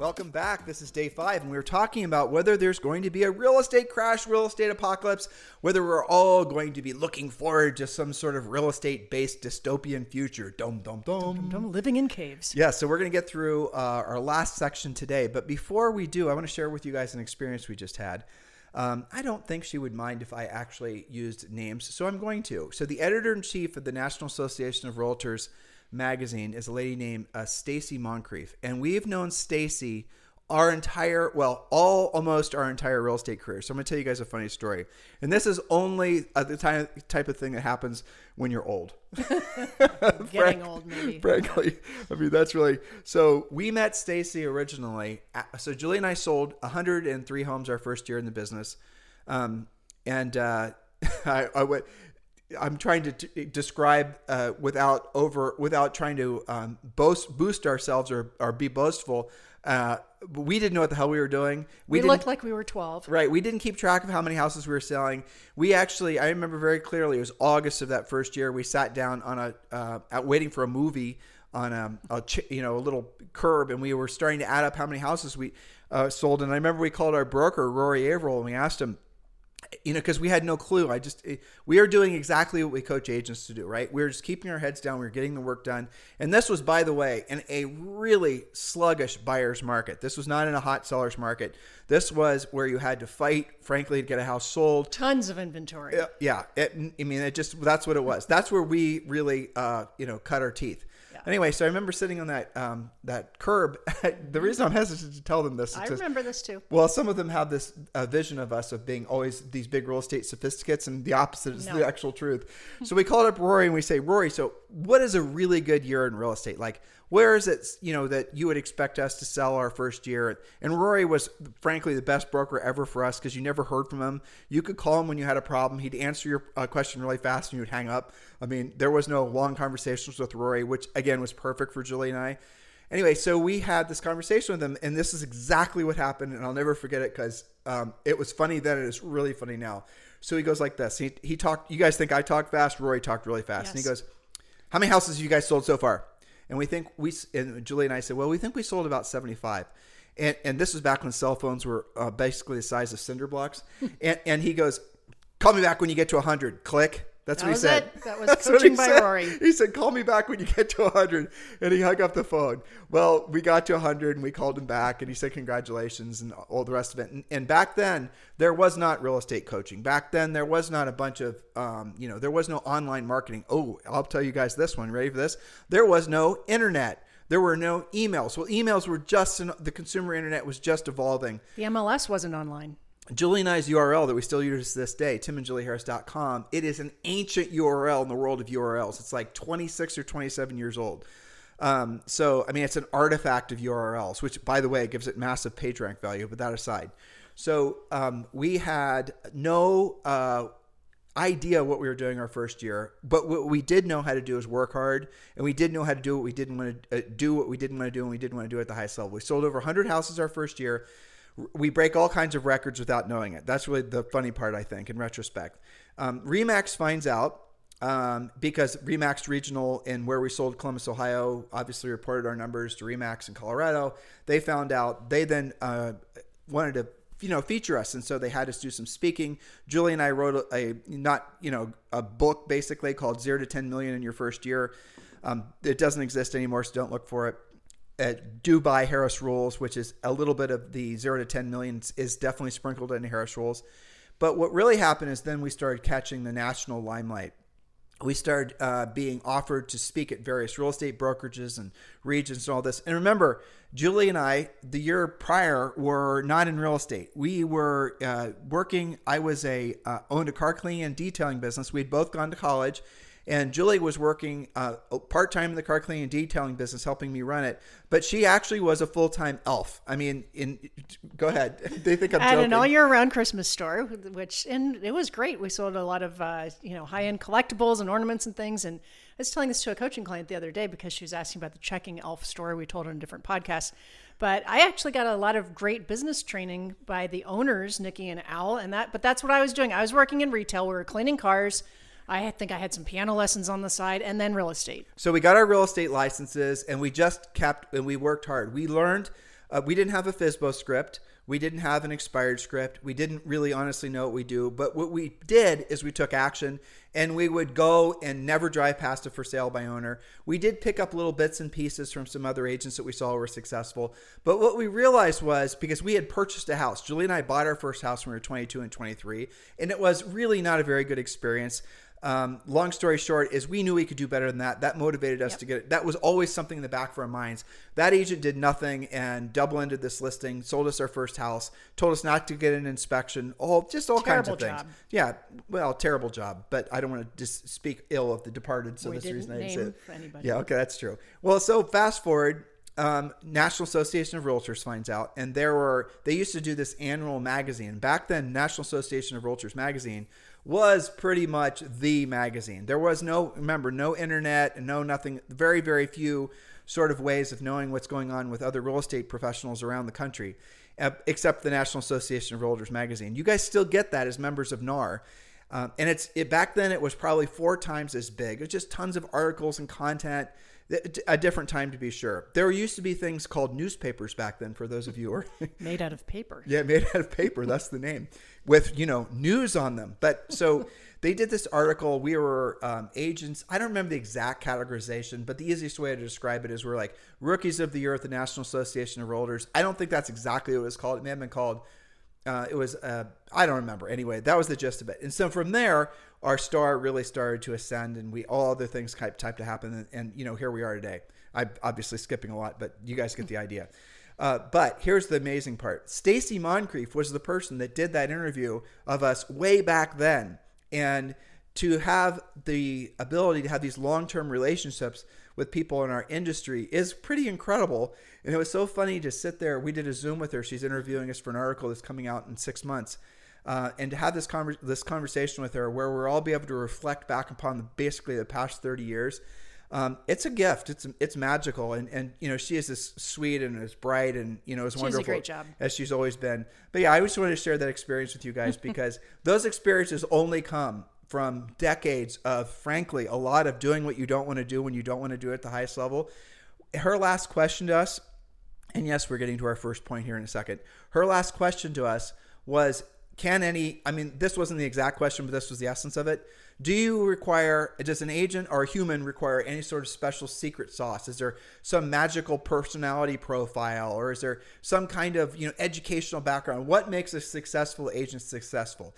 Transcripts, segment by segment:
Welcome back. This is day five, and we are talking about whether there's going to be a real estate crash, real estate apocalypse, whether we're all going to be looking forward to some sort of real estate based dystopian future. Dum, dum, dum. I'm living in caves. Yeah, so we're going to get through uh, our last section today. But before we do, I want to share with you guys an experience we just had. Um, I don't think she would mind if I actually used names, so I'm going to. So, the editor in chief of the National Association of Realtors magazine is a lady named uh, Stacey Moncrieff, and we've known Stacey our entire well all almost our entire real estate career. So i'm going to tell you guys a funny story. And this is only uh, the type, type of thing that happens when you're old. Getting Frank, old maybe. Frankly i mean that's really so we met stacey originally so julie and i sold 103 homes our first year in the business. Um, and uh, I, I went I'm trying to t- describe uh, without over without trying to um, boast boost ourselves or, or be boastful. Uh, we didn't know what the hell we were doing. We, we looked like we were 12. Right. We didn't keep track of how many houses we were selling. We actually, I remember very clearly, it was August of that first year. We sat down on a, uh, out waiting for a movie on a, a, you know, a little curb and we were starting to add up how many houses we uh, sold. And I remember we called our broker, Rory Averill, and we asked him, you know, because we had no clue. I just, eh, we are doing exactly what we coach agents to do, right? We are just keeping our heads down. We are getting the work done. And this was, by the way, in a really sluggish buyer's market. This was not in a hot seller's market. This was where you had to fight, frankly, to get a house sold. Tons of inventory. Yeah. It, I mean, it just, that's what it was. That's where we really, uh, you know, cut our teeth. Anyway, so I remember sitting on that um, that curb. the reason I'm hesitant to tell them this, I remember this too. Well, some of them have this uh, vision of us of being always these big real estate sophisticates, and the opposite is no. the actual truth. so we called up Rory and we say, Rory, so what is a really good year in real estate? Like, where is it, you know, that you would expect us to sell our first year? And Rory was, frankly, the best broker ever for us because you never heard from him. You could call him when you had a problem. He'd answer your uh, question really fast and you'd hang up. I mean, there was no long conversations with Rory, which again was perfect for Julie and I. Anyway, so we had this conversation with him, and this is exactly what happened, and I'll never forget it because um, it was funny then. It is really funny now. So he goes like this. He, he talked. You guys think I talk fast? Rory talked really fast, yes. and he goes, "How many houses have you guys sold so far?" And we think we and Julie and I said, "Well, we think we sold about seventy-five. And, and this was back when cell phones were uh, basically the size of cinder blocks. and, and he goes, "Call me back when you get to 100." Click. That's that what he said. It. That was That's coaching by said. Rory. He said, "Call me back when you get to 100," and he hung up the phone. Well, we got to 100, and we called him back, and he said, "Congratulations," and all the rest of it. And, and back then, there was not real estate coaching. Back then, there was not a bunch of, um, you know, there was no online marketing. Oh, I'll tell you guys this one. Ready for this? There was no internet. There were no emails. Well, emails were just the consumer internet was just evolving. The MLS wasn't online. Julie and I's URL that we still use to this day, timandjulieharris.com, it is an ancient URL in the world of URLs. It's like 26 or 27 years old. Um, so, I mean, it's an artifact of URLs, which, by the way, gives it massive PageRank value, but that aside. So, um, we had no uh, idea what we were doing our first year, but what we did know how to do is work hard, and we did know how to do what we didn't want to uh, do, what we didn't want to do, and we didn't want to do at the highest level. We sold over 100 houses our first year we break all kinds of records without knowing it. That's really the funny part, I think, in retrospect. Um, Remax finds out um, because Remax Regional and where we sold Columbus, Ohio, obviously reported our numbers to Remax in Colorado. They found out. They then uh, wanted to you know feature us and so they had us do some speaking julie and i wrote a, a not you know a book basically called zero to 10 million in your first year um, it doesn't exist anymore so don't look for it Dubai Harris rules, which is a little bit of the zero to 10 million, is definitely sprinkled in Harris rules. But what really happened is then we started catching the national limelight. We started uh, being offered to speak at various real estate brokerages and regions and all this. And remember, Julie and I, the year prior, were not in real estate. We were uh, working. I was a uh, owned a car cleaning and detailing business. We'd both gone to college And Julie was working uh, part time in the car cleaning and detailing business, helping me run it. But she actually was a full time elf. I mean, in go ahead. they think I'm at joking. an all year round Christmas store, which and it was great. We sold a lot of uh, you know high end collectibles and ornaments and things. And I was telling this to a coaching client the other day because she was asking about the checking elf story we told on a different podcast. But I actually got a lot of great business training by the owners, Nikki and Al, and that. But that's what I was doing. I was working in retail. We were cleaning cars. I think I had some piano lessons on the side, and then real estate. So we got our real estate licenses, and we just kept and we worked hard. We learned. Uh, we didn't have a FSBO script. We didn't have an expired script. We didn't really honestly know what we do. But what we did is we took action and we would go and never drive past a for sale by owner. We did pick up little bits and pieces from some other agents that we saw were successful. But what we realized was because we had purchased a house, Julie and I bought our first house when we were 22 and 23, and it was really not a very good experience. Um, long story short is we knew we could do better than that. That motivated us Yep. to get it. That was always something in the back of our minds. That agent did nothing and double ended this listing, sold us our first house, told us not to get an inspection, all just all kinds Terrible of things. Yeah, well, terrible job, but I don't want to just speak ill of the departed, so We that's the reason I didn't say name it. anybody. Yeah, okay, that's true. Well, so fast forward, um, National Association of Realtors finds out, and there were they used to do this annual magazine. Back then, National Association of Realtors magazine was pretty much the magazine. There was no remember no internet no nothing. Very very few sort of ways of knowing what's going on with other real estate professionals around the country, except the National Association of Realtors magazine. You guys still get that as members of NAR. Um, and it's it back then it was probably four times as big. It's just tons of articles and content. A different time to be sure. There used to be things called newspapers back then. For those of you who are Made out of paper. yeah, made out of paper. That's the name with you know news on them. But so they did this article. We were um, agents. I don't remember the exact categorization, but the easiest way to describe it is we're like rookies of the year at the National Association of Realtors. I don't think that's exactly what it was called. It may have been called. Uh, it was uh, I don't remember. Anyway, that was the gist of it. And so from there, our star really started to ascend, and we all other things type type to happen. And, and you know here we are today. I'm obviously skipping a lot, but you guys get the idea. Uh, but here's the amazing part: Stacey Moncrieff was the person that did that interview of us way back then, and to have the ability to have these long-term relationships with people in our industry is pretty incredible. And it was so funny to sit there. We did a Zoom with her. She's interviewing us for an article that's coming out in six months. Uh, and to have this conver- this conversation with her, where we'll all be able to reflect back upon the, basically the past thirty years, um, it's a gift. It's it's magical, and and you know she is as sweet and as bright and you know as a wonderful great job. as she's always been. But yeah, I just wanted to share that experience with you guys because those experiences only come from decades of, frankly, a lot of doing what you don't want to do when you don't want to do it at the highest level. Her last question to us, and yes, we're getting to our first point here in a second. Her last question to us was Can any, I mean, this wasn't the exact question, but this was the essence of it. Do you require, does an agent or a human require any sort of special secret sauce? Is there some magical personality profile or is there some kind of, you know, educational background? What makes a successful agent successful?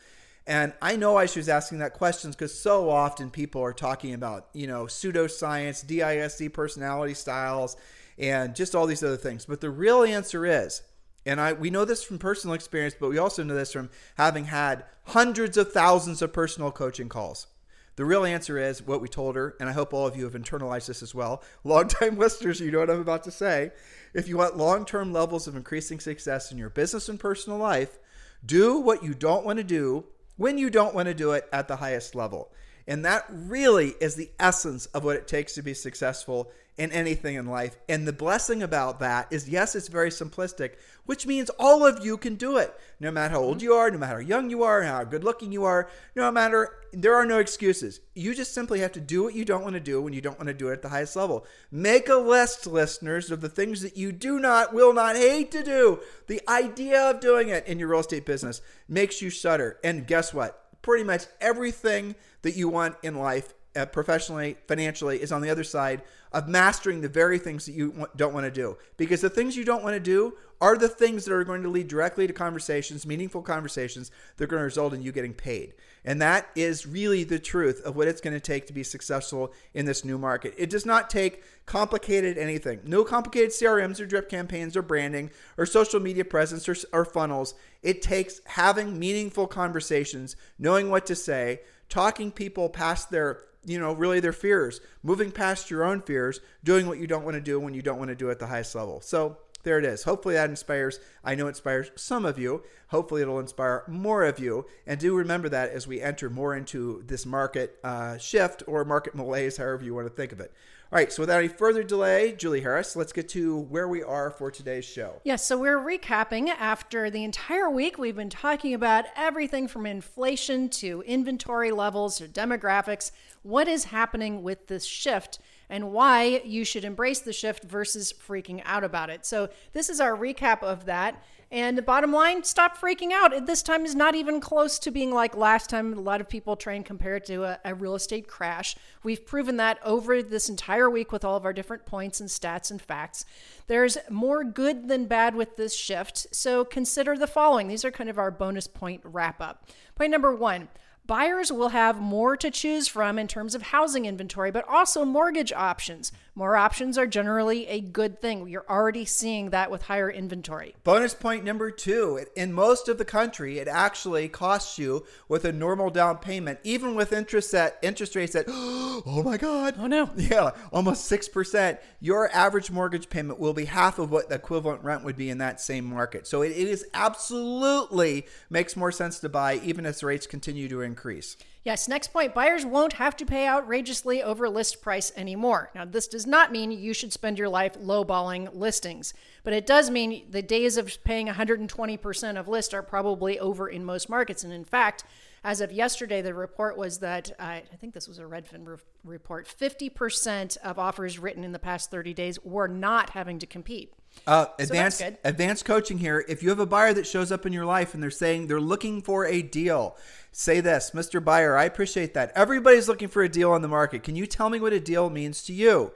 And I know I was asking that question because so often people are talking about, you know, pseudoscience, DISC personality styles, and just all these other things. But the real answer is, and I we know this from personal experience, but we also know this from having had hundreds of thousands of personal coaching calls. The real answer is what we told her, and I hope all of you have internalized this as well. Longtime listeners, you know what I'm about to say. If you want long term levels of increasing success in your business and personal life, do what you don't want to do when you don't want to do it at the highest level. And that really is the essence of what it takes to be successful in anything in life. And the blessing about that is yes, it's very simplistic, which means all of you can do it. No matter how old mm-hmm. you are, no matter how young you are, how good looking you are, no matter, there are no excuses. You just simply have to do what you don't want to do when you don't want to do it at the highest level. Make a list, listeners, of the things that you do not, will not, hate to do. The idea of doing it in your real estate business makes you shudder. And guess what? Pretty much everything that you want in life uh, professionally, financially, is on the other side of mastering the very things that you don't want to do. Because the things you don't want to do are the things that are going to lead directly to conversations, meaningful conversations that are going to result in you getting paid. And that is really the truth of what it's going to take to be successful in this new market. It does not take complicated anything. No complicated CRMs or drip campaigns or branding or social media presence or, or funnels. It takes having meaningful conversations, knowing what to say, talking people past their you know, really their fears, moving past your own fears, doing what you don't want to do when you don't want to do at the highest level. So there it is. Hopefully that inspires. I know it inspires some of you. Hopefully it'll inspire more of you. And do remember that as we enter more into this market uh, shift or market malaise, however you want to think of it. All right, so without any further delay, Julie Harris, let's get to where we are for today's show. Yes, so we're recapping after the entire week. We've been talking about everything from inflation to inventory levels to demographics. What is happening with this shift? And why you should embrace the shift versus freaking out about it. So, this is our recap of that. And the bottom line, stop freaking out. This time is not even close to being like last time. A lot of people try and compare it to a, a, real estate crash. We've proven that over this entire week with all of our different points and stats and facts. There's more good than bad with this shift. So consider the following. These are kind of our bonus point wrap up. Point number one Buyers will have more to choose from in terms of housing inventory, but also mortgage options. More options are generally a good thing. You're already seeing that with higher inventory. Bonus point number two in most of the country, it actually costs you with a normal down payment, even with interest at interest rates at oh my god, oh no, yeah, almost six percent. Your average mortgage payment will be half of what the equivalent rent would be in that same market. So it, it is absolutely makes more sense to buy, even as rates continue to increase. Yes, next point buyers won't have to pay outrageously over list price anymore. Now, this does not mean you should spend your life lowballing listings, but it does mean the days of paying 120% of list are probably over in most markets. And in fact, as of yesterday, the report was that uh, I think this was a Redfin re- report 50% of offers written in the past 30 days were not having to compete. Uh, advanced so advanced coaching here. If you have a buyer that shows up in your life and they're saying they're looking for a deal, say this, Mr. Buyer, I appreciate that. Everybody's looking for a deal on the market. Can you tell me what a deal means to you?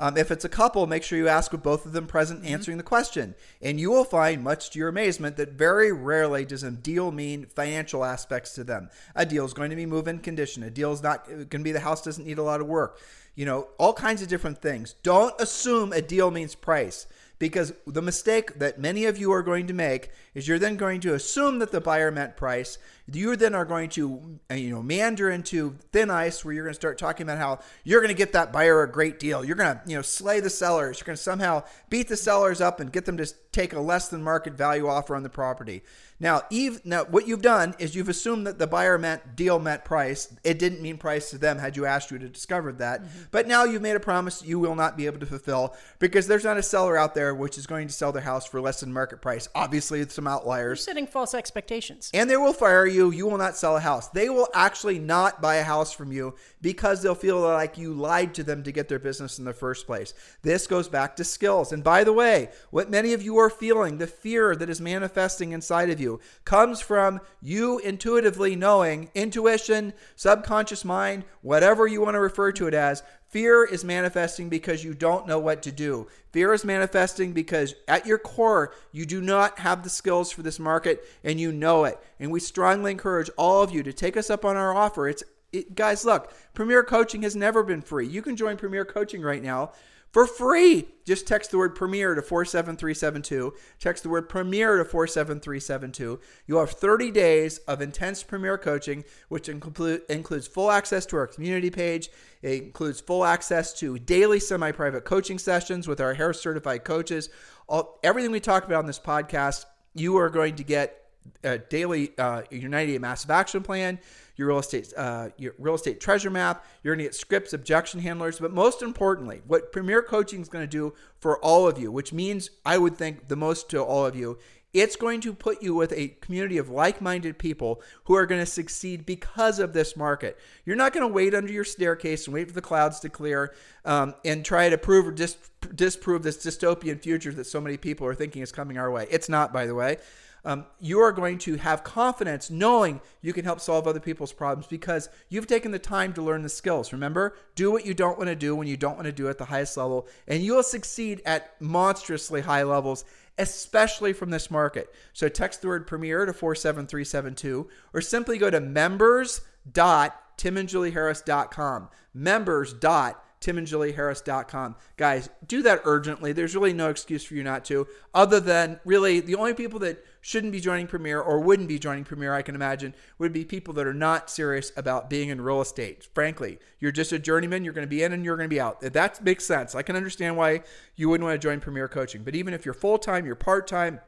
Um, if it's a couple, make sure you ask with both of them present mm-hmm. answering the question. And you will find, much to your amazement, that very rarely does a deal mean financial aspects to them. A deal is going to be move in condition. A deal is not going to be the house doesn't need a lot of work. You know, all kinds of different things. Don't assume a deal means price because the mistake that many of you are going to make is you're then going to assume that the buyer meant price. You then are going to uh, you know meander into thin ice where you're going to start talking about how you're going to get that buyer a great deal. You're going to you know slay the sellers. You're going to somehow beat the sellers up and get them to take a less than market value offer on the property. Now, Eve, now what you've done is you've assumed that the buyer meant deal meant price. It didn't mean price to them had you asked you to discover that. Mm-hmm. But now you've made a promise you will not be able to fulfill because there's not a seller out there which is going to sell their house for less than market price. Obviously, it's some outliers. You're setting false expectations. And they will fire you. You will not sell a house. They will actually not buy a house from you because they'll feel like you lied to them to get their business in the first place. This goes back to skills. And by the way, what many of you are feeling, the fear that is manifesting inside of you, comes from you intuitively knowing intuition, subconscious mind, whatever you want to refer to it as. Fear is manifesting because you don't know what to do. Fear is manifesting because at your core, you do not have the skills for this market and you know it. And we strongly encourage all of you to take us up on our offer. It's it, guys, look, Premier Coaching has never been free. You can join Premier Coaching right now for free. Just text the word Premier to 47372. Text the word Premier to 47372. You'll have 30 days of intense Premier coaching, which include, includes full access to our community page. It includes full access to daily semi private coaching sessions with our Harris certified coaches. All, everything we talk about on this podcast, you are going to get a daily uh, your 90 day massive action plan your real estate uh, your real estate treasure map. You're going to get scripts, objection handlers, but most importantly, what Premier Coaching is going to do for all of you, which means I would think the most to all of you, It's going to put you with a community of like minded people who are going to succeed because of this market. You're not going to wait under your staircase and wait for the clouds to clear um, and try to prove or dis- disprove this dystopian future that so many people are thinking is coming our way. It's not, by the way. Um, you are going to have confidence knowing you can help solve other people's problems because you've taken the time to learn the skills. Remember, do what you don't want to do when you don't want to do at the highest level, and you will succeed at monstrously high levels especially from this market. So text the word premier to 47372 or simply go to members.timandjulieharris.com. Members.timandjulieharris.com. Guys, do that urgently. There's really no excuse for you not to, other than really the only people that shouldn't be joining Premier or wouldn't be joining Premier, I can imagine, would be people that are not serious about being in real estate. Frankly, you're just a journeyman. You're going to be in and you're going to be out. That makes sense. I can understand why you wouldn't want to join Premier Coaching. But even if you're full time, you're part time,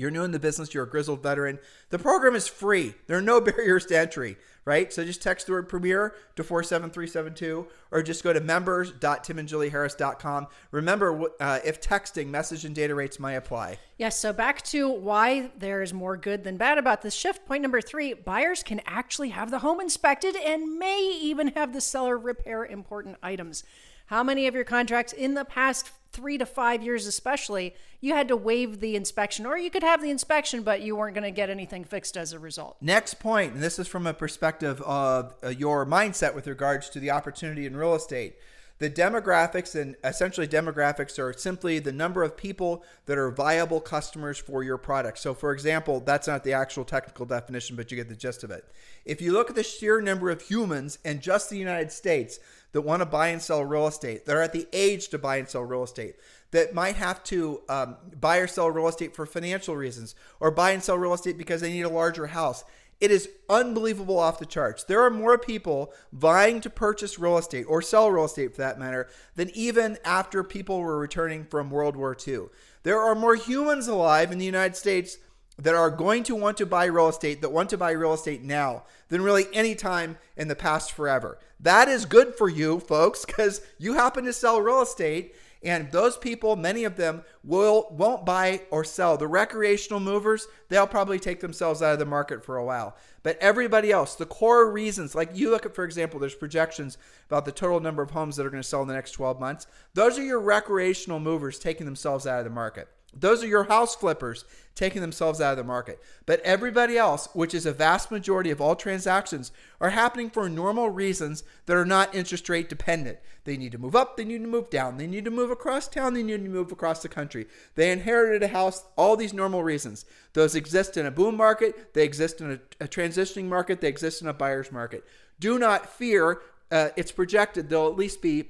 you're new in the business, you're a grizzled veteran, the program is free. There are no barriers to entry right? So just text the word premier to 47372 or just go to members.timandjulieharris.com. Remember, uh, if texting, message and data rates may apply. Yes, so back to why there is more good than bad about this shift. Point number three buyers can actually have the home inspected and may even have the seller repair important items. How many of your contracts in the past three to five years, especially, you had to waive the inspection, or you could have the inspection, but you weren't going to get anything fixed as a result. Next point, and this is from a perspective of uh, your mindset with regards to the opportunity in real estate. The demographics and essentially demographics are simply the number of people that are viable customers for your product. So, for example, that's not the actual technical definition, but you get the gist of it. If you look at the sheer number of humans in just the United States that want to buy and sell real estate, that are at the age to buy and sell real estate, that might have to um, buy or sell real estate for financial reasons, or buy and sell real estate because they need a larger house. It is unbelievable off the charts. There are more people vying to purchase real estate or sell real estate for that matter than even after people were returning from World War II. There are more humans alive in the United States that are going to want to buy real estate, that want to buy real estate now, than really any time in the past forever. That is good for you, folks, because you happen to sell real estate. And those people, many of them, will won't buy or sell. The recreational movers, they'll probably take themselves out of the market for a while. But everybody else, the core reasons, like you look at, for example, there's projections about the total number of homes that are going to sell in the next 12 months. Those are your recreational movers taking themselves out of the market. Those are your house flippers taking themselves out of the market. But everybody else, which is a vast majority of all transactions, are happening for normal reasons that are not interest rate dependent. They need to move up, they need to move down, they need to move across town, they need to move across the country. They inherited a house, all these normal reasons. Those exist in a boom market, they exist in a, a transitioning market, they exist in a buyer's market. Do not fear. Uh, it's projected there'll at least be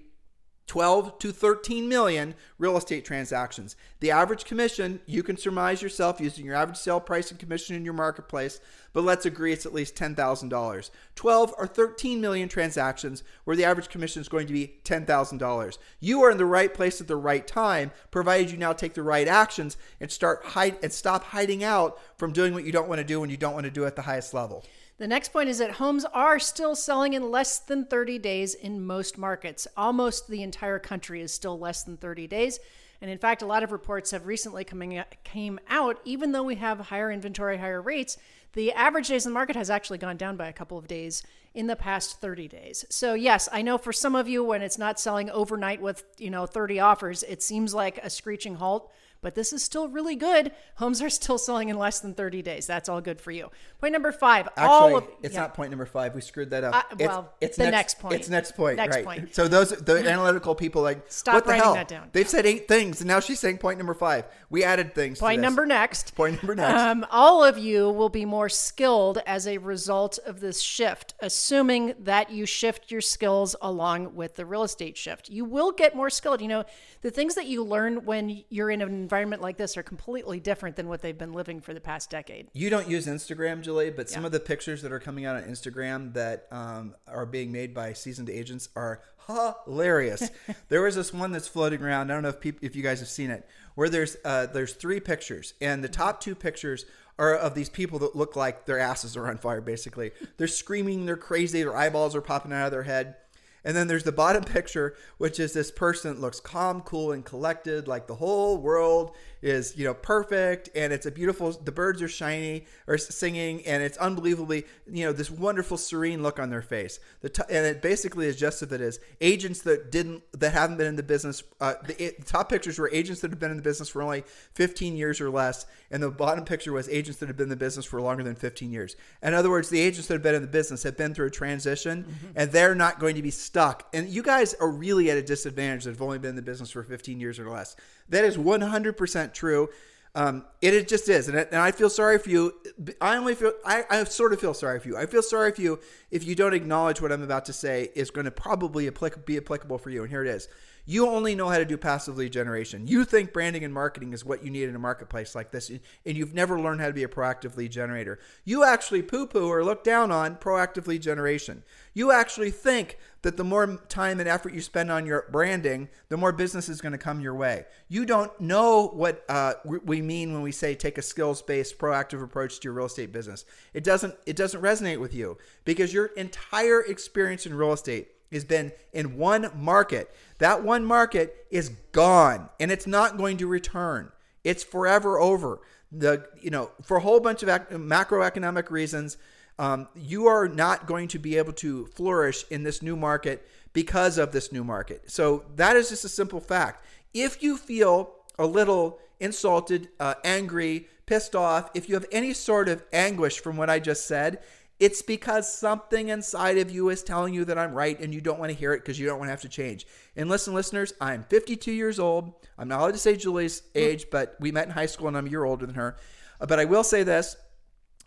12 to 13 million real estate transactions. The average commission, you can surmise yourself using your average sale price and commission in your marketplace, but let's agree it's at least $10,000. 12 or 13 million transactions where the average commission is going to be $10,000. You are in the right place at the right time, provided you now take the right actions and start hide and stop hiding out from doing what you don't want to do when you don't want to do at the highest level. The next point is that homes are still selling in less than 30 days in most markets. Almost the entire country is still less than 30 days. And in fact, a lot of reports have recently coming came out. Even though we have higher inventory, higher rates, the average days in the market has actually gone down by a couple of days in the past 30 days. So yes, I know for some of you, when it's not selling overnight with you know 30 offers, it seems like a screeching halt but this is still really good. Homes are still selling in less than 30 days. That's all good for you. Point number five. Actually, all of, it's yeah. not point number five. We screwed that up. Uh, well, it's, it's the next, next, point. It's next point. Next right. point. So those the analytical people like stop what the writing hell? that down. They've said eight things, and now she's saying point number five. We added things. Point number next. Point number next. Um, all of you will be more skilled as a result of this shift, assuming that you shift your skills along with the real estate shift. You will get more skilled. You know, the things that you learn when you're in an environment like this are completely different than what they've been living for the past decade. You don't use Instagram, Julie, but some yeah. of the pictures that are coming out on Instagram that um, are being made by seasoned agents are hilarious. there was this one that's floating around. I don't know if people, if you guys have seen it, where there's uh, there's three pictures, and the top two pictures are of these people that look like their asses are on fire. Basically, they're screaming, they're crazy, their eyeballs are popping out of their head. And then there's the bottom picture, which is this person that looks calm, cool, and collected, like the whole world is you know perfect and it's a beautiful the birds are shiny or singing and it's unbelievably you know this wonderful serene look on their face the t- and it basically is just as it is agents that didn't that haven't been in the business uh, the, the top pictures were agents that have been in the business for only 15 years or less and the bottom picture was agents that have been in the business for longer than 15 years in other words the agents that have been in the business have been through a transition mm-hmm. and they're not going to be stuck and you guys are really at a disadvantage that have only been in the business for 15 years or less that is 100% true. Um, it, it just is, and, it, and I feel sorry for you. I only feel I, I sort of feel sorry for you. I feel sorry for you if you don't acknowledge what I'm about to say is going to probably be applicable for you. And here it is: you only know how to do passive lead generation. You think branding and marketing is what you need in a marketplace like this, and you've never learned how to be a proactive lead generator. You actually poo poo or look down on proactive lead generation. You actually think that the more time and effort you spend on your branding, the more business is going to come your way. You don't know what uh, we mean when we say take a skills-based, proactive approach to your real estate business. It doesn't. It doesn't resonate with you because your entire experience in real estate has been in one market. That one market is gone and it's not going to return. It's forever over. The you know for a whole bunch of macroeconomic reasons, um, you are not going to be able to flourish in this new market because of this new market. So that is just a simple fact. If you feel a little insulted, uh, angry, pissed off, if you have any sort of anguish from what I just said, it's because something inside of you is telling you that I'm right and you don't want to hear it because you don't want to have to change. And listen, listeners, I'm 52 years old. I'm not allowed to say Julie's age, but we met in high school and I'm a year older than her. But I will say this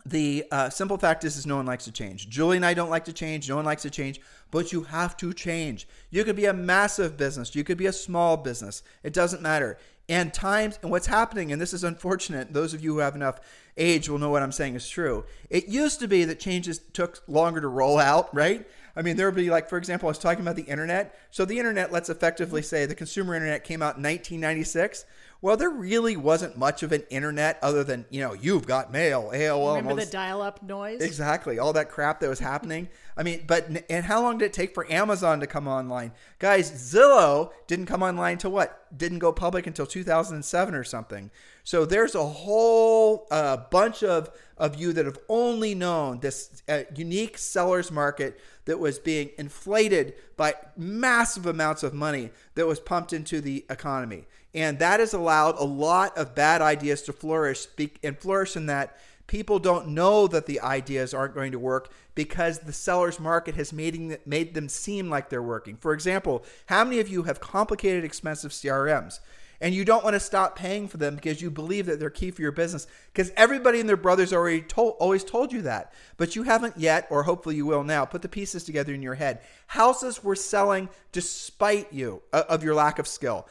the uh, simple fact is, is no one likes to change. Julie and I don't like to change. No one likes to change, but you have to change. You could be a massive business. You could be a small business. It doesn't matter. And times and what's happening, and this is unfortunate. Those of you who have enough age will know what I'm saying is true. It used to be that changes took longer to roll out, right? I mean, there would be like, for example, I was talking about the internet. So the internet, let's effectively say the consumer internet came out in 1996. Well, there really wasn't much of an internet other than, you know, you've got mail, AOL. Remember the dial up noise? Exactly. All that crap that was happening. I mean, but, and how long did it take for Amazon to come online? Guys, Zillow didn't come online until what? Didn't go public until 2007 or something. So there's a whole uh, bunch of, of you that have only known this uh, unique seller's market that was being inflated by massive amounts of money that was pumped into the economy. And that has allowed a lot of bad ideas to flourish and flourish in that people don't know that the ideas aren't going to work because the seller's market has made, made them seem like they're working. For example, how many of you have complicated, expensive CRMs? and you don't want to stop paying for them because you believe that they're key for your business because everybody and their brothers already told always told you that but you haven't yet or hopefully you will now put the pieces together in your head houses were selling despite you uh, of your lack of skill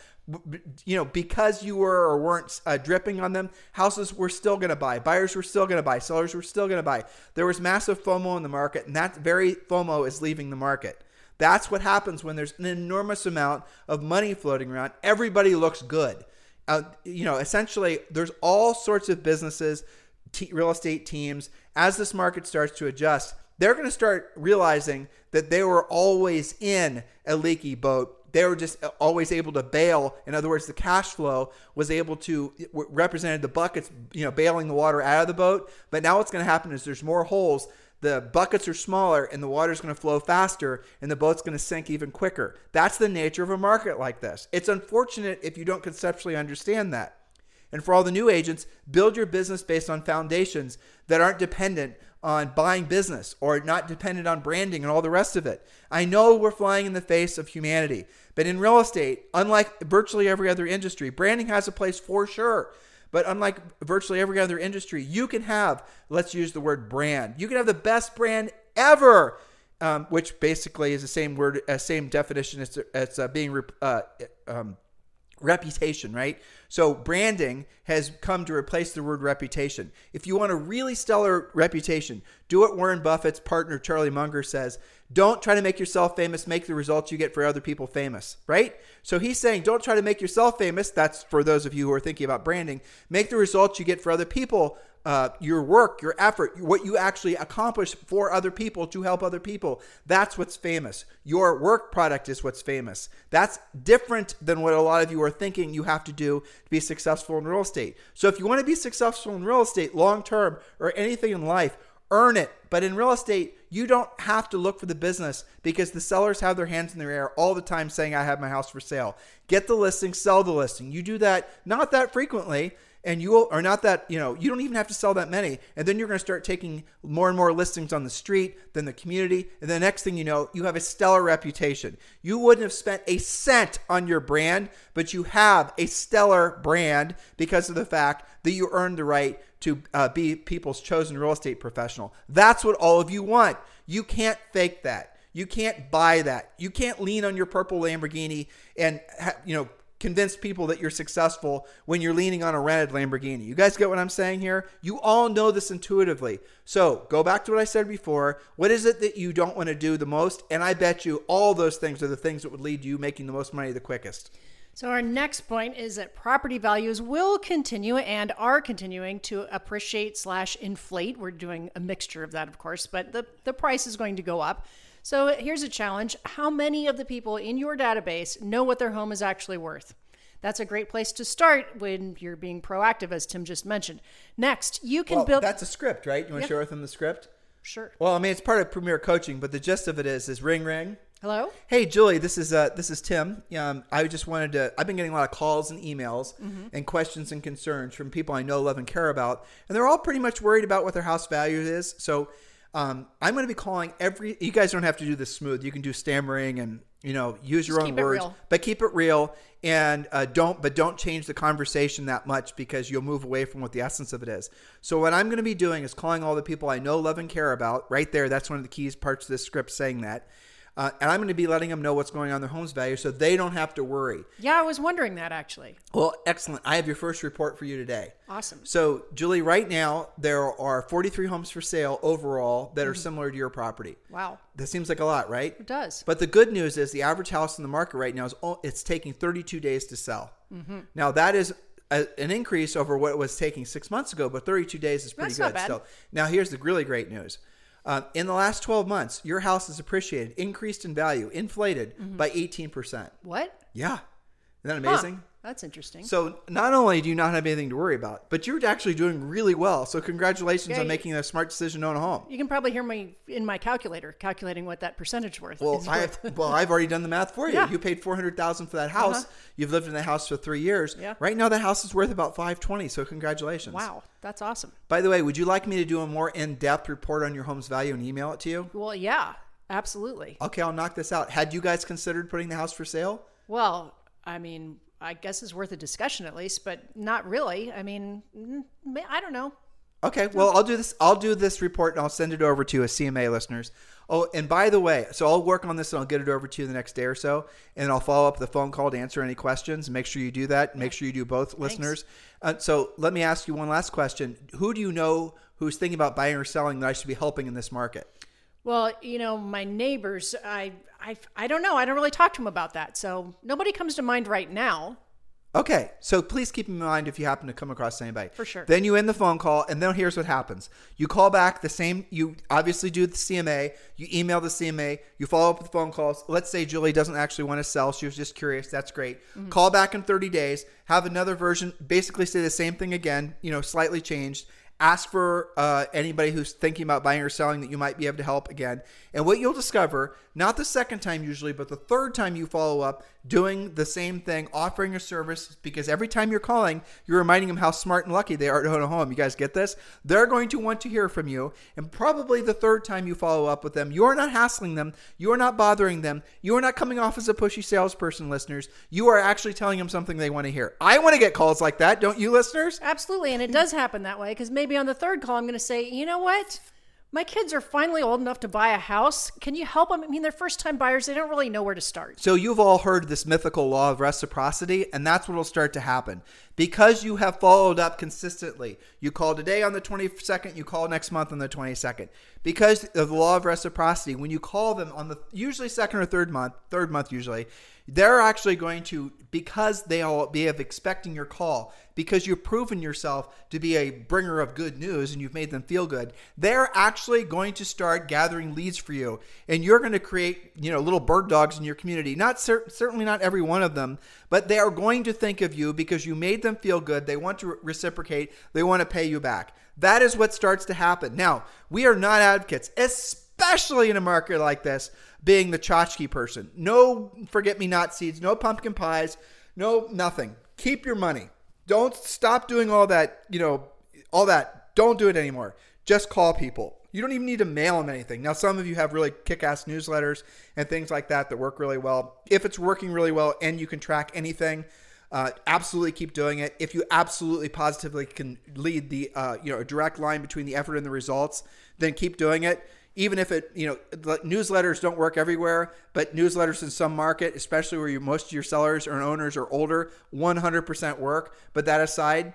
you know, because you were or weren't uh, dripping on them, houses were still going to buy. Buyers were still going to buy. Sellers were still going to buy. There was massive FOMO in the market, and that very FOMO is leaving the market. That's what happens when there's an enormous amount of money floating around. Everybody looks good. Uh, you know, essentially, there's all sorts of businesses, t- real estate teams. As this market starts to adjust, they're going to start realizing that they were always in a leaky boat they were just always able to bail. In other words, the cash flow was able to represented the buckets, you know, bailing the water out of the boat. But now what's going to happen is there's more holes. The buckets are smaller and the water's going to flow faster and the boat's going to sink even quicker. That's the nature of a market like this. It's unfortunate if you don't conceptually understand that. And for all the new agents, build your business based on foundations that aren't dependent on buying business or not dependent on branding and all the rest of it. I know we're flying in the face of humanity, but in real estate, unlike virtually every other industry, branding has a place for sure. But unlike virtually every other industry, you can have, let's use the word brand. You can have the best brand ever, um, which basically is the same word, uh, same definition as, as uh, being uh, um, reputation, right? So branding has come to replace the word reputation. If you want a really stellar reputation, do what Warren Buffett's partner Charlie Munger says. Don't try to make yourself famous, make the results you get for other people famous, right? So he's saying don't try to make yourself famous. That's for those of you who are thinking about branding. Make the results you get for other people uh, your work, your effort, what you actually accomplish for other people to help other people. That's what's famous. Your work product is what's famous. That's different than what a lot of you are thinking you have to do to be successful in real estate. So if you want to be successful in real estate long term or anything in life, earn it. But in real estate, you don't have to look for the business because the sellers have their hands in their air all the time saying, I have my house for sale. Get the listing, sell the listing. You do that not that frequently and you are not that, you know, you don't even have to sell that many. And then you're going to start taking more and more listings on the street, then the community. And the next thing you know, you have a stellar reputation. You wouldn't have spent a cent on your brand, but you have a stellar brand because of the fact that you earned the right to uh, be people's chosen real estate professional. That's what all of you want. You can't fake that. You can't buy that. You can't lean on your purple Lamborghini and you know convince people that you're successful when you're leaning on a rented Lamborghini. You guys get what I'm saying here? You all know this intuitively. So go back to what I said before. What is it that you don't want to do the most? And I bet you all those things are the things that would lead you making the most money the quickest. So, our next point is that property values will continue and are continuing to appreciate slash inflate. We're doing a mixture of that, of course, but the, the price is going to go up. So, here's a challenge How many of the people in your database know what their home is actually worth? That's a great place to start when you're being proactive, as Tim just mentioned. Next, you can well, build. That's a script, right? You want to share with them the script? Sure. Well, I mean, it's part of Premier Coaching, but the gist of it is, is ring, ring. Hello? Hey Julie, this is uh, this is Tim. Um, I just wanted to. I've been getting a lot of calls and emails and questions and concerns from people I know, love, and care about, and they're all pretty much worried about what their house value is. So um, I'm going to be calling every. You guys don't have to do this smooth. You can do stammering and you know use your Just own words, but keep it real and uh, don't. But don't change the conversation that much because you'll move away from what the essence of it is. So what I'm going to be doing is calling all the people I know, love, and care about. Right there, that's one of the keys parts of this script saying that. Uh, and I'm going to be letting them know what's going on their home's value so they don't have to worry. Yeah, I was wondering that actually. Well, excellent. I have your first report for you today. Awesome. So, Julie, right now there are 43 homes for sale overall that are similar to your property. Wow. That seems like a lot, right? It does. But the good news is the average house in the market right now is it's taking 32 days to sell. Now that is a, an increase over what it was taking six months ago, but 32 days is pretty That's good still. Now here's the really great news. Uh, in the last 12 months, your house has appreciated, increased in value, inflated by 18%. What? Yeah. Isn't that Huh. That's interesting. So not only do you not have anything to worry about, but you're actually doing really well. So congratulations Yeah, on you- making a smart decision to own a home. You can probably hear me in my calculator calculating what that percentage worth Well, is I worth. well, I've already done the math for you. Yeah. You paid four hundred thousand for that house. Uh-huh. You've lived in the house for three years. Yeah. Right now, the house is worth about five twenty. So congratulations. wow, that's awesome. By the way, would you like me to do a more in depth report on your home's value and email it to you? Well, yeah, absolutely. Okay, I'll knock this out. Had you guys considered putting the house for sale? Well, I mean, I guess it's worth a discussion at least, but not really. I mean, mm, I don't know. Okay, well, I'll do this. I'll do this report and I'll send it over to you as CMA listeners. Oh, and by the way, so I'll work on this and I'll get it over to you the next day or so, and I'll follow up the phone call to answer any questions. Make sure you do that. Make sure you do both, listeners. Uh, so let me ask you one last question: Who do you know who's thinking about buying or selling that I should be helping in this market? Well, you know, my neighbors, I, I, I don't know. I don't really talk to them about that, so nobody comes to mind right now. Okay, so please keep in mind if you happen to come across anybody. For sure. Then you end the phone call, and then here's what happens. You call back the same, you obviously do the CMA, you email the CMA, you follow up with phone calls. Let's say Julie doesn't actually want to sell, she was just curious. That's great. Mm-hmm. Call back in 30 days, have another version, basically say the same thing again, you know, slightly changed. Ask for uh, anybody who's thinking about buying or selling that you might be able to help again. And what you'll discover, not the second time usually, but the third time you follow up, doing the same thing, offering a service, because every time you're calling, you're reminding them how smart and lucky they are to own a home. You guys get this? They're going to want to hear from you. And probably the third time you follow up with them, you're not hassling them, you're not bothering them, you are not coming off as a pushy salesperson, listeners. You are actually telling them something they want to hear. I want to get calls like that, don't you, listeners? Absolutely, and it does happen that way because maybe on the third call, I'm going to say, you know what? My kids are finally old enough to buy a house. Can you help them? I mean, they're first time buyers. They don't really know where to start. So you've all heard this mythical law of reciprocity, and that's what will start to happen. Because you have followed up consistently. You call today on the 22nd, you call next month on the 22nd. Because of the law of reciprocity, when you call them on the usually second or third month, third month usually, They're actually going to, because they'll be of expecting your call, because you've proven yourself to be a bringer of good news and you've made them feel good, they're actually going to start gathering leads for you. And you're going to create, you know, little bird dogs in your community. Not cer- certainly not every one of them, but they are going to think of you because you made them feel good. They want to re- reciprocate, they want to pay you back. That is what starts to happen. Now, we are not advocates, especially in a market like this, being the tchotchke person. No forget me not seeds, no pumpkin pies, no nothing. Keep your money. Don't stop doing all that, you know, all that. Don't do it anymore. Just call people. You don't even need to mail them anything. Now, some of you have really kick ass newsletters and things like that that work really well. If it's working really well and you can track anything, uh, absolutely keep doing it. If you absolutely positively can lead the uh, you know a direct line between the effort and the results, then keep doing it. Even if it you know newsletters don't work everywhere, but newsletters in some market, especially where you, most of your sellers or owners are older, 100% work. But that aside,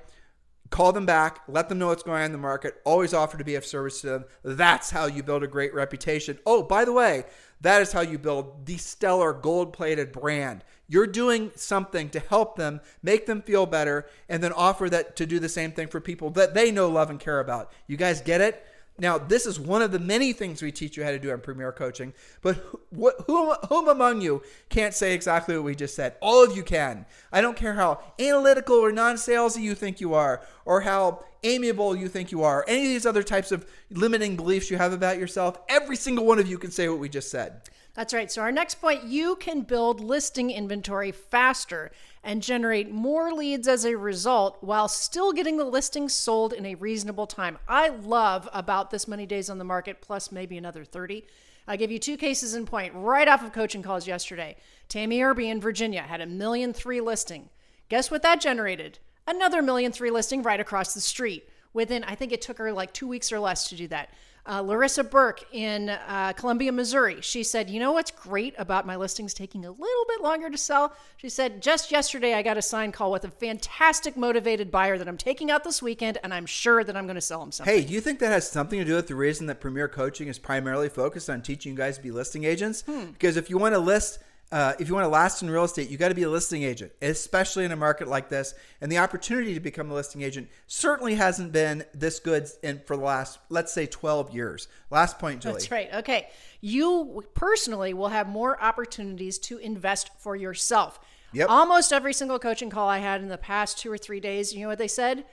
call them back, let them know what's going on in the market, always offer to be of service to them. That's how you build a great reputation. Oh, by the way, that is how you build the stellar gold plated brand. You're doing something to help them, make them feel better, and then offer that to do the same thing for people that they know, love, and care about. You guys get it? Now, this is one of the many things we teach you how to do in Premier Coaching, but wh- whom, whom among you can't say exactly what we just said? All of you can. I don't care how analytical or non salesy you think you are, or how amiable you think you are, or any of these other types of limiting beliefs you have about yourself. Every single one of you can say what we just said. That's right. So, our next point you can build listing inventory faster and generate more leads as a result while still getting the listing sold in a reasonable time. I love about this many days on the market, plus maybe another 30. I give you two cases in point right off of coaching calls yesterday. Tammy Irby in Virginia had a million three listing. Guess what that generated? Another million three listing right across the street. Within, I think it took her like two weeks or less to do that. Uh, Larissa Burke in uh, Columbia, Missouri. She said, You know what's great about my listings taking a little bit longer to sell? She said, Just yesterday, I got a sign call with a fantastic motivated buyer that I'm taking out this weekend, and I'm sure that I'm going to sell him something. Hey, do you think that has something to do with the reason that Premier Coaching is primarily focused on teaching you guys to be listing agents? Hmm. Because if you want to list, uh, if you want to last in real estate, you got to be a listing agent, especially in a market like this. And the opportunity to become a listing agent certainly hasn't been this good in, for the last, let's say, 12 years. Last point, Julie. That's right. Okay. You personally will have more opportunities to invest for yourself. Yep. Almost every single coaching call I had in the past two or three days, you know what they said?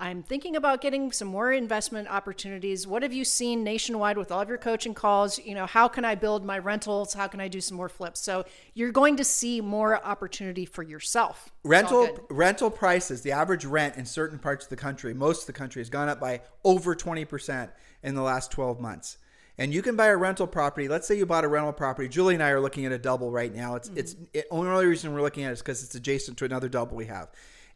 I'm thinking about getting some more investment opportunities. What have you seen nationwide with all of your coaching calls? You know, how can I build my rentals? How can I do some more flips? So you're going to see more opportunity for yourself. Rental rental prices the average rent in certain parts of the country most of the country has gone up by over 20% in the last 12 months and you can buy a rental property let's say you bought a rental property julie and i are looking at a double right now it's it's mm-hmm. it, only reason we're looking at it is because it's adjacent to another double we have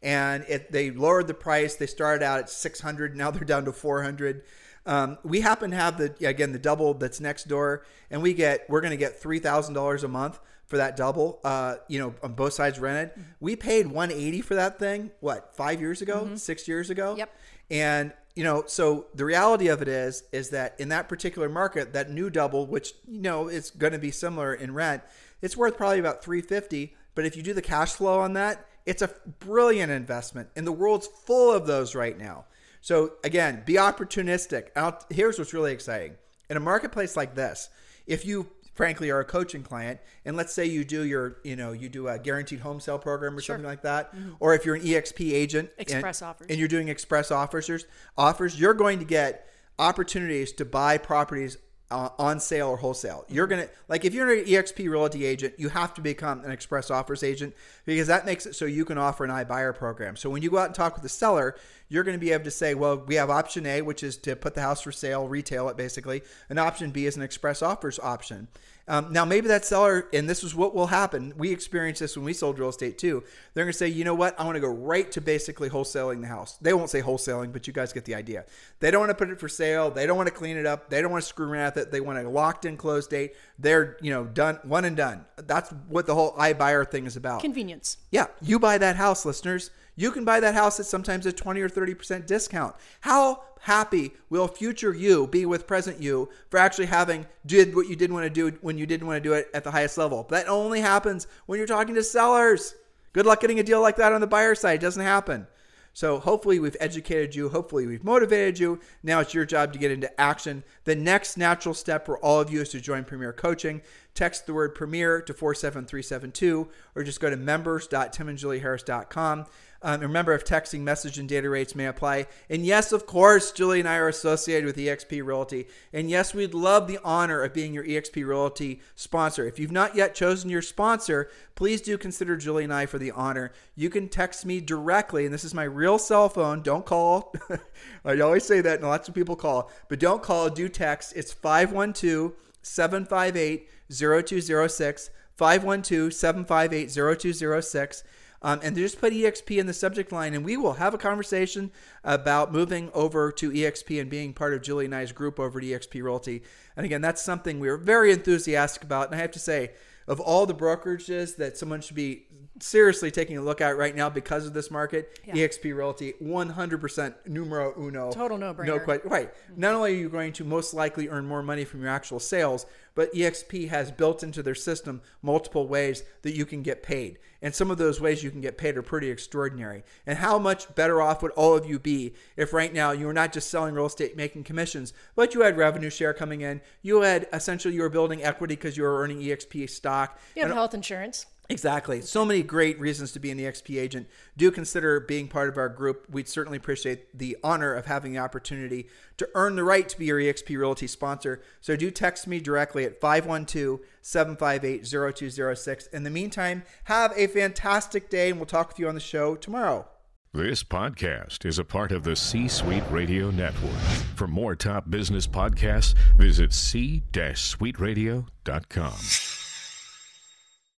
and it, they lowered the price they started out at 600 now they're down to 400 um, we happen to have the again the double that's next door and we get we're going to get $3000 a month for that double, uh, you know, on both sides rented. We paid 180 for that thing. What five years ago, six years ago? Yep. And you know, so the reality of it is, is that in that particular market, that new double, which you know is going to be similar in rent, it's worth probably about 350. But if you do the cash flow on that, it's a brilliant investment, and the world's full of those right now. So again, be opportunistic. I'll, here's what's really exciting in a marketplace like this. If you frankly are a coaching client and let's say you do your you know you do a guaranteed home sale program or something like that mm-hmm. or if you're an exp agent and- Express offers. and you're doing express offers offers you're going to get opportunities to buy properties uh, on sale or wholesale. You're gonna like if you're an exp realty agent you have to become an express offers agent because that makes it so you can offer an iBuyer program. So when you go out and talk with the seller you're going to be able to say well we have option a which is to put the house for sale retail it basically. And option b is an express offers option um, now, maybe that seller, and this is what will happen. We experienced this when we sold real estate too. They're going to say, you know what? I want to go right to basically wholesaling the house. They won't say wholesaling, but you guys get the idea. They don't want to put it for sale. They don't want to clean it up. They don't want to screw around with method. They want a locked in close date. They're, you know, done, one and done. That's what the whole iBuyer thing is about. Convenience. Yeah, you buy that house, listeners. You can buy that house at sometimes a 20 or 30% discount. How happy will future you be with present you for actually having did what you didn't want to do when you didn't want to do it at the highest level? That only happens when you're talking to sellers. Good luck getting a deal like that on the buyer side. It doesn't happen. So hopefully we've educated you. Hopefully we've motivated you. Now it's your job to get into action. The next natural step for all of you is to join Premier Coaching. Text the word Premier to 47372 or just go to members.timandjulieharris.com. Um, remember, if texting message and data rates may apply. And yes, of course, Julie and I are associated with eXp Realty. And yes, we'd love the honor of being your eXp Realty sponsor. If you've not yet chosen your sponsor, please do consider Julie and I for the honor. You can text me directly, and this is my real cell phone. Don't call. I always say that, and lots of people call, but don't call. Do text. It's 512 758 0206. 512 758 0206. Um, and just put EXP in the subject line, and we will have a conversation about moving over to EXP and being part of Julie and I's group over at EXP Realty. And again, that's something we're very enthusiastic about. And I have to say, of all the brokerages that someone should be seriously taking a look at right now because of this market, Yeah. EXP Realty, 100% numero uno. Total no-brainer. No question. Right. Not only are you going to most likely earn more money from your actual sales, but EXP has built into their system multiple ways that you can get paid. And some of those ways you can get paid are pretty extraordinary. And how much better off would all of you be if right now you were not just selling real estate making commissions, but you had revenue share coming in, you had essentially you were building equity because you were earning EXP stock. You have and health insurance. Exactly. So many great reasons to be an EXP agent. Do consider being part of our group. We'd certainly appreciate the honor of having the opportunity to earn the right to be your EXP Realty sponsor. So do text me directly at 512 758 0206. In the meantime, have a fantastic day, and we'll talk with you on the show tomorrow. This podcast is a part of the C Suite Radio Network. For more top business podcasts, visit c-suiteradio.com.